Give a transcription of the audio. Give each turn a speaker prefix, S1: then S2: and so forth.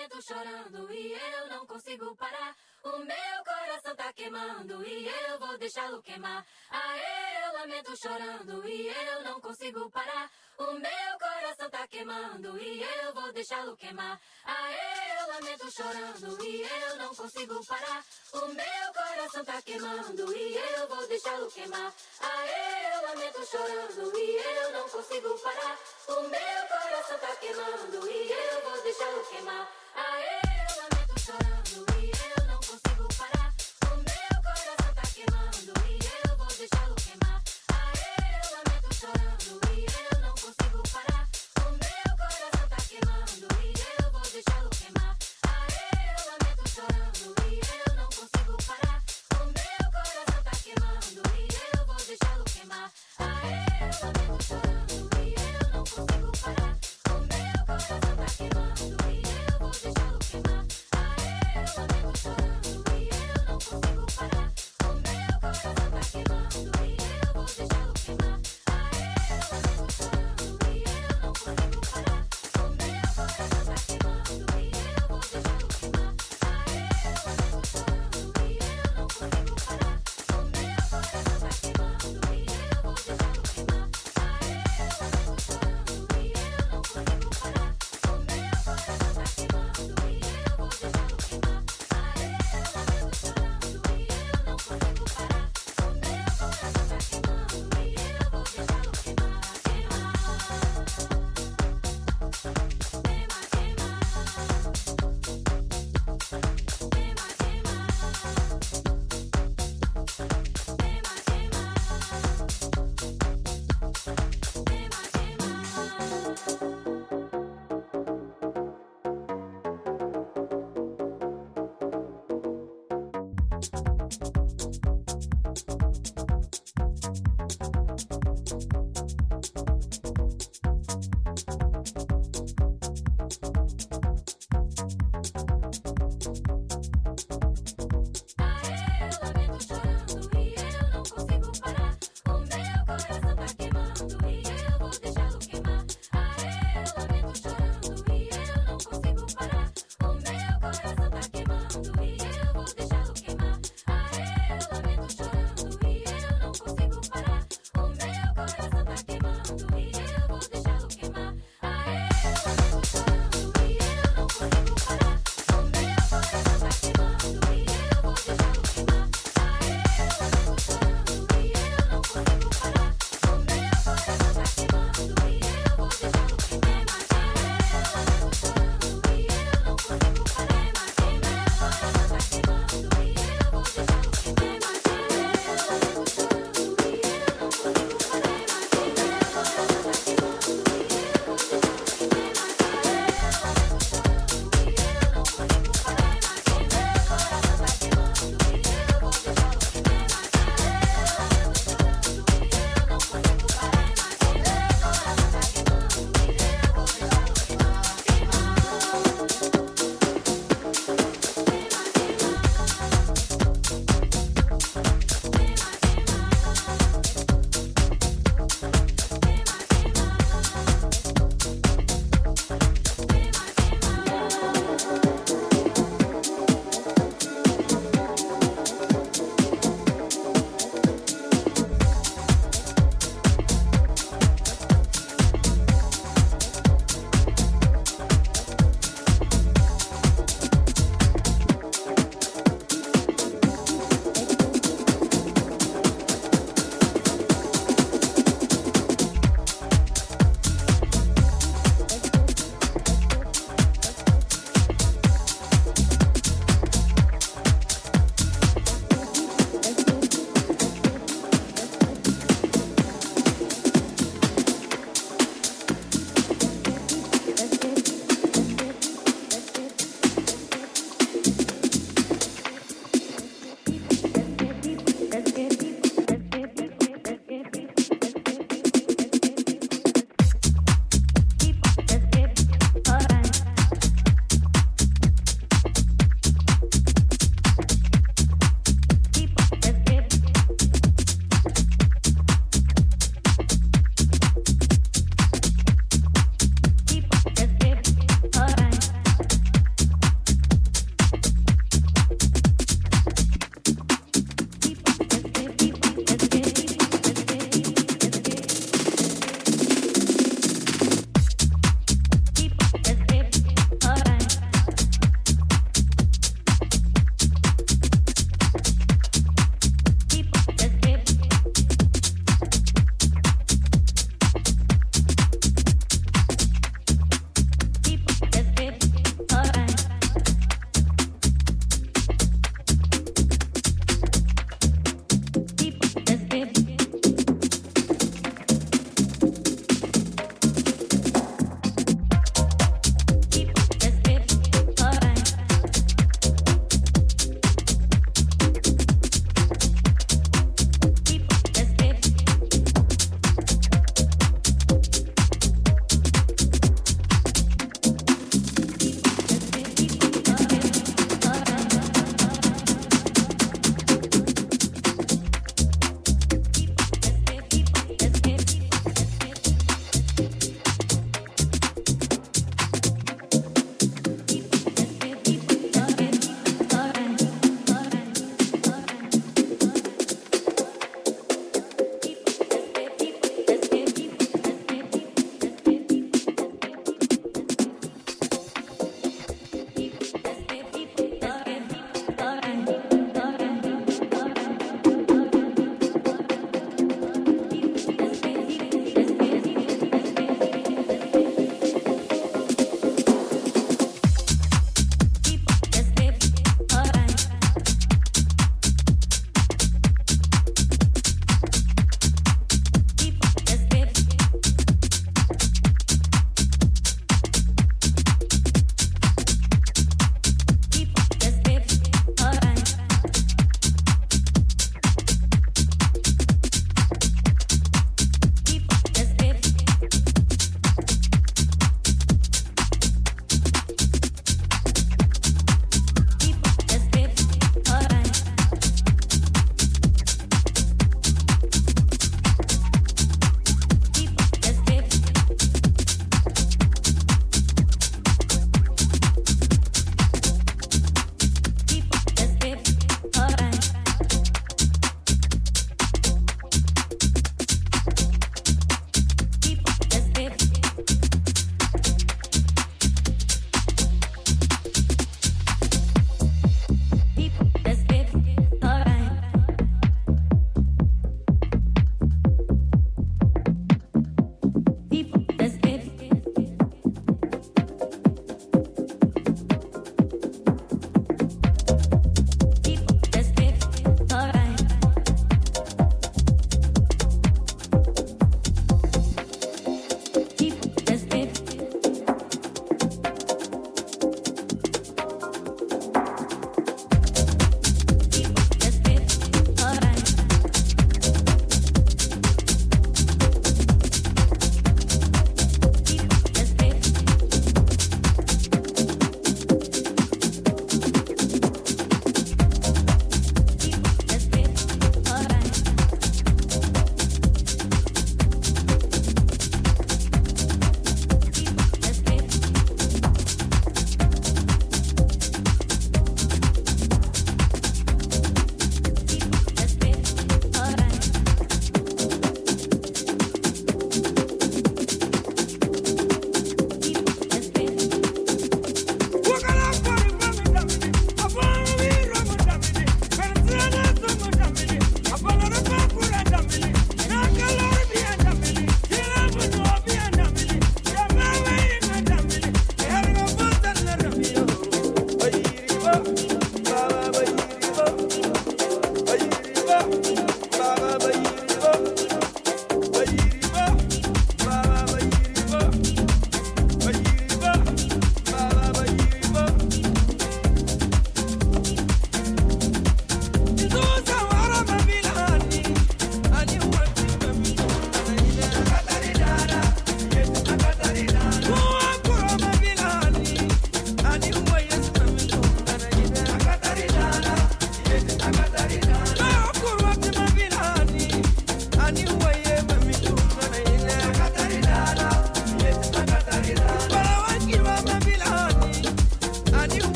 S1: preto chorando e eu não consigo parar. O meu coração tá queimando e eu vou deixá-lo queimar. Aê, eu lamento chorando e eu não consigo parar. O meu coração tá queimando e eu vou deixá-lo queimar. Aê, eu lamento chorando e eu não consigo parar. O meu coração tá queimando e eu vou deixá-lo queimar. Aê, eu lamento chorando e eu não consigo parar. O meu coração tá queimando e eu vou deixá-lo queimar. Aê.